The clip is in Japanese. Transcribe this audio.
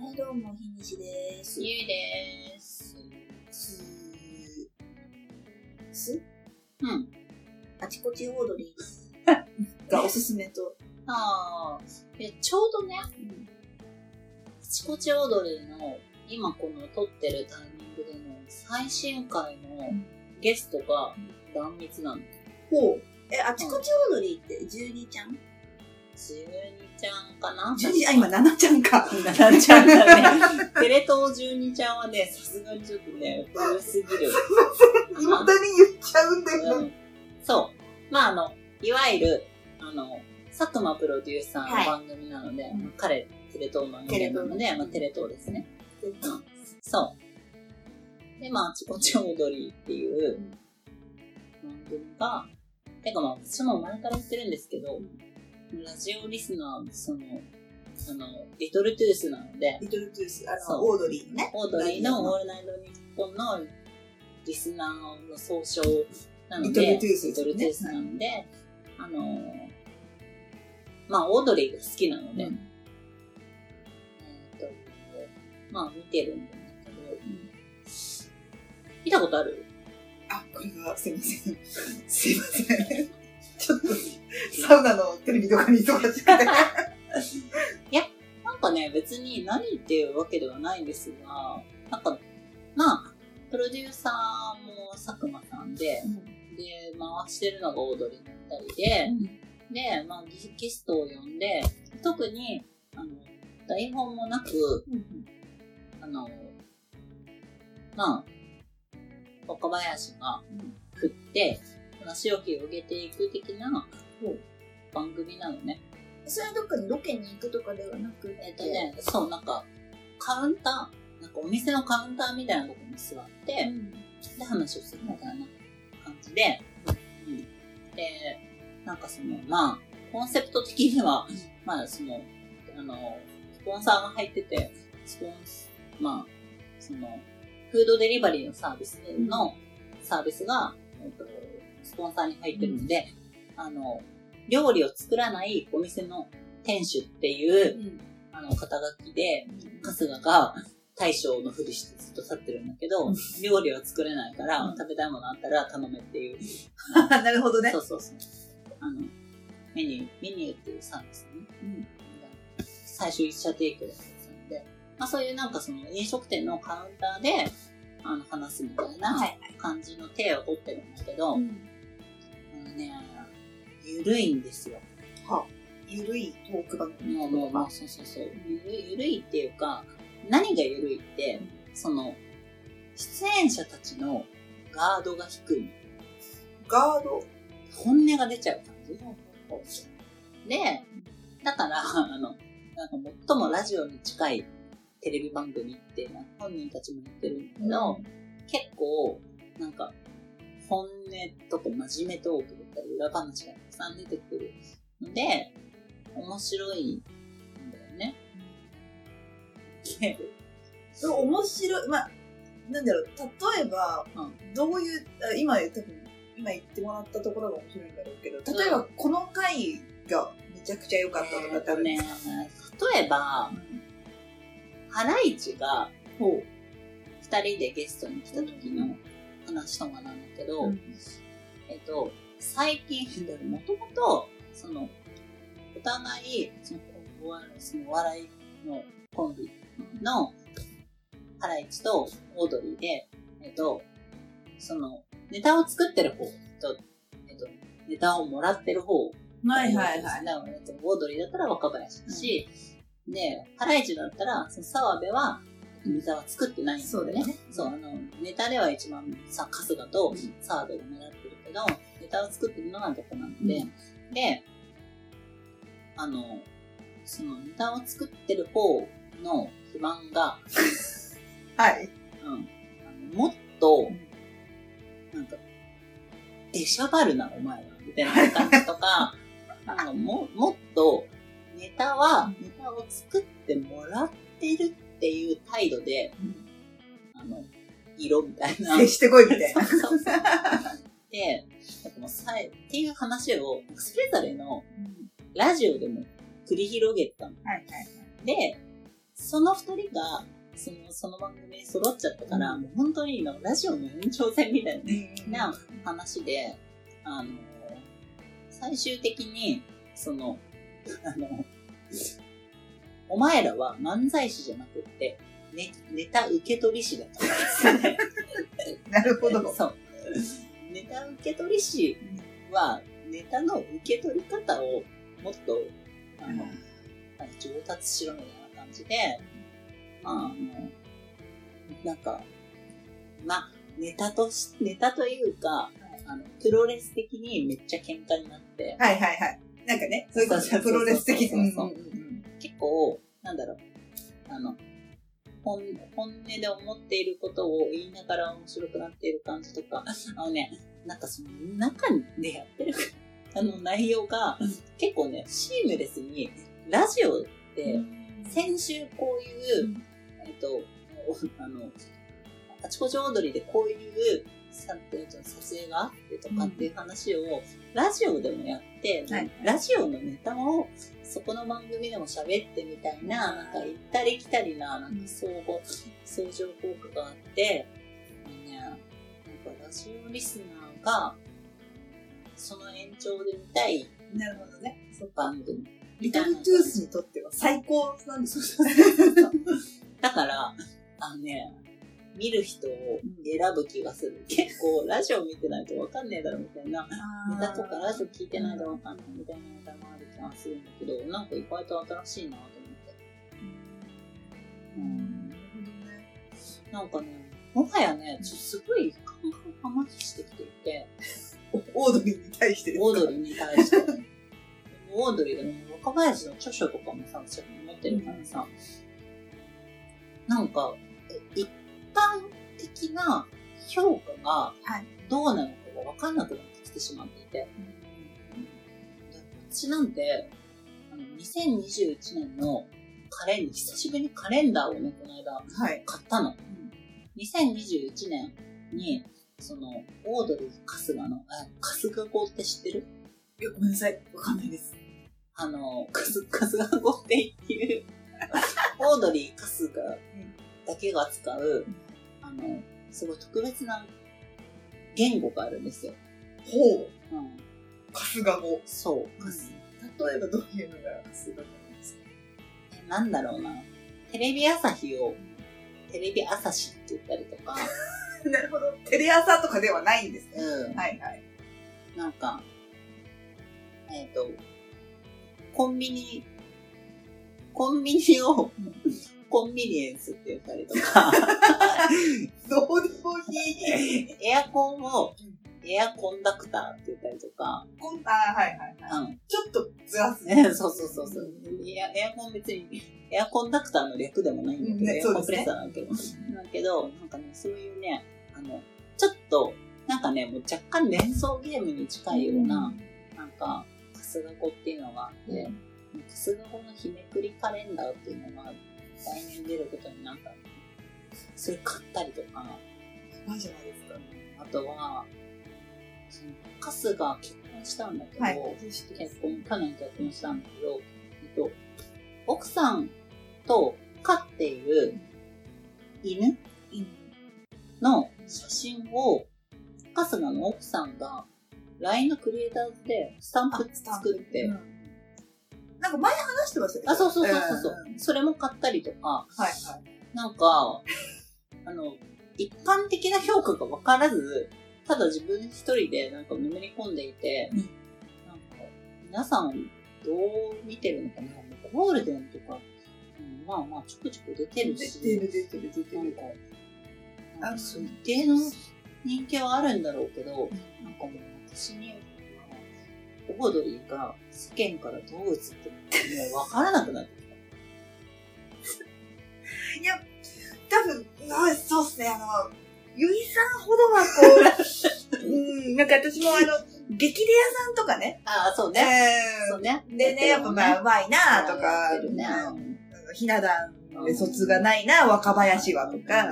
はい、どうも、ひにしです。ゆいです。す、すうん。あちこちオードリー がおすすめと。ああ、えちょうどね、あちこちオードリーの今この撮ってるタイミングでの最新回のゲストが断密なの。ほう。え、あちこちオードリーって12ちゃん？12ちゃんかな ?12、あ、今7ちゃんか。7ちゃんだね。テレ東12ちゃんはね、さすがにちょっとね、古すぎる。未だに言っちゃうんだよ。うんそう。まあ、あの、いわゆる、あの、佐久間プロデューサーのはい番組なので、うん彼、テレ東の人間なので、まあ、テレ東ですね。うん。そう。で、まあ、あちこちオードリーっていう番組が、てかまあ、私も前から言ってるんですけど、ラジオリスナー、その、あの、リトルトゥースなので、リトルトゥース、あの、オードリーのね。オードリーのオールナイトニッポンのリスナーの総称なので、リトルトゥースリトルトゥースなので、あのーまあ、オードリーが好きなので、うん。えっと、まあ、見てるんだけど、見たことある？あ、これが、すいません。すいません。ちょっと、サウナのテレビとかに忙しくて。なんかね、別に何っていうわけではないんですが、なんか、まあ、プロデューサーも佐久間さんで、で、回してるのがオードリーだったりで、で、まあ、ゲゲストを呼んで、特に、あの、台本もなく、あの、まあ、若林が振って、話を広げていく的な番組なのね。それはどっかにロケに行くとかではなくえっとね、そう、なんか、カウンター、なんかお店のカウンターみたいなところに座って、で、話をするみたいな感じで、うん。で、なんかその、まあ、コンセプト的には、まあ、その、あの、スポンサーが入ってて、スポンス、まあ、その、フードデリバリーのサービスの、サービスが、えっと、スポンサーに入ってるので、あの、料理を作らないお店の店主っていう、あの、肩書きで、春日が大将のふりしてずっと立ってるんだけど、うん。料理は作れないから、うん。食べたいものあったら頼めっていう。なるほどね。そうそうそう。あの、メニュー、メニューっていうサービスね。うん。最初一社提供だったので、まあそういうなんかその飲食店のカウンターで、あの、話すみたいなはい感じの手を取ってるんだけど、ね、ゆるいんですよ。ゆるいトーク番組もうもうもう、そうそうそう。ゆるい、ゆるいっていうか、何がゆるいって、その、出演者たちのガードが低い。ガード？本音が出ちゃう感じ。で、だから、あの、なんか最もラジオに近いテレビ番組って本人たちも言ってるんだけど、結構、なんか、本音とか真面目トークだったり裏話がたくさん出てくるので、面白いんだよね。面白い。まあ、なんだろう、例えば、うどういう、あ今、多分、今言ってもらったところが面白いんだろうけど、例えば、この回がめちゃくちゃ良かったとかってあるんでねすか、、例えば、ハライチがほ二人でゲストに来た時の話とかなんだけど、うん。えっと、最近、もともと、その、お互い、その、お笑いそのお笑いのコンビの、ハライチとオードリーで、えっと、その、ネタを作ってる方と、えっと、ネタをもらってる方はいはいはい。だから、えっとオードリーだったら若林だし、で、ハライチだったら、その澤部は、ネタは作ってないんだよね。そうね。そう、あの、ネタでは一番さ、春日と澤部が狙ってるけど、ネタを作ってるのがどこなので、うで、あの、そのネタを作ってる方の不満が、はい。うん、あのもっと、なんか、出しゃばるな、お前は、みたいな感じとか、なんかももっと、ネタは、ネタを作ってもらってるっていう態度で、あの、色みたいな。接してこいみたいな。そうそうそうで、なんかもうさいっていう話を、それぞれのラジオでも繰り広げたの。はいはい。で、その二人が、その、その番組に揃っちゃったから、もう本当にラジオの延長戦みたいな話で、あの、最終的に、その、あの、お前らは漫才師じゃなくって、ね、ネタ受け取り師だったんですなるほど。そう。ネタ受け取り師は、ネタの受け取り方をもっと、あの、上達しろみたいな感じで、まあ、あの、なんか、まあ、ネタとし、ネタというか、あの、プロレス的にめっちゃ喧嘩になって。はいはいはい。なんかね、そういうことプロレス的に。結構、なんだろう、あの、本本音で思っていることを言いながら面白くなっている感じとか、あのね、なんかその中でやってるあの内容が結構ね、シームレスに、ラジオって先週こういう、えっと、あの、あちこち踊りでこういう撮影があってとかっていう話を、ラジオでもやって、はい、ラジオのネタをそこの番組でも喋ってみたいな、なんか行ったり来たりな、なんか相互、相乗効果があって、ね、なんかラジオリスナーが、その延長で見たい。なるほどね。番組。リトルトゥースにとっては最高なんですよ。だから、あのね、見る人を選ぶ気がする。結構、ラジオ見てないと分かんねえだろみたいな、ネタとかラジオ聞いてないと分かんないみたいなネタもある気がするんだけど、なんか意外と新しいなと思って。うん。なんかね、もはやね、すごい感覚が麻痺してきていて、オードリーに対してオードリーに対して。オードリーがね、若林の著書とかもさ、持ってるからさ、なんか、一般的な評価がどうなのかが分かんなくなってきてしまっていて。私なんて、あの2021年のカレンダー、久しぶりにカレンダーをね、この間、買ったの。はい、2021年に、その、オードリー・春日の、あ、春日語って知ってる？いや、ごめんなさい。わかんないです。あの、春日語っていう オードリー・春日だけが使う、あの、すごい特別な言語があるんですよ。ほう。うん。春日語。そう。例えばどういうのが春日語なんですか？え、なんだろうな。テレビ朝日を、テレビ朝日って言ったりとか。なるほど。テレ朝とかではないんですね。うん。はいはい。なんか、えっ、ー、と、コンビニ、コンビニを、コンビニエンスって言ったりとか、どうでもいい。エアコンを、エアコンダクターって言ったりとか。コン、あはいはいはい。うん。ちょっとずらすね。そうそうそうそう。エアエアコン別に、エアコンダクターの略でもないんだけど、ね、エアコンプレッサーなんだけど。だけど、なんかね、そういうね、あの、ちょっと、なんかね、もう若干連想ゲームに近いような、うん、なんか、春日語っていうのがあって、うん、春日語の日めくりカレンダーっていうのが来年出ることになったので、それ買ったりとか、マジじゃないですか？あとは、その、カスが結婚したんだけど、はい、結婚、去年結婚したんだけど、えっと、奥さんと飼っている犬？の写真を、春日の奥さんが LINE のクリエイターズでスタンプ作って、なんか前話してましたけど。あ、そうそうそうそう。えー、それも買ったりとか、はいはい。なんか、あの、一般的な評価が分からず、ただ自分一人でなんかのめり込んでいて、うん、なんか、皆さんどう見てるのかな？ゴールデンとか、うん、まあまあちょくちょく出てるし。出てる出てる出てる。なんか、そう一定の人気はあるんだろうけど、うん、なんかもう私にオードリーが世間からどう映ってるもう分からなくなってきた。いや、多分、そうっすね、あの、ゆいさんほどはこう、うん、なんか私もあの、激レアさんとかね。ああ、そうね。えー、そうね。でね、やっぱまあ、うまいなとか、ね、ひな壇で卒がないな、若林はとか。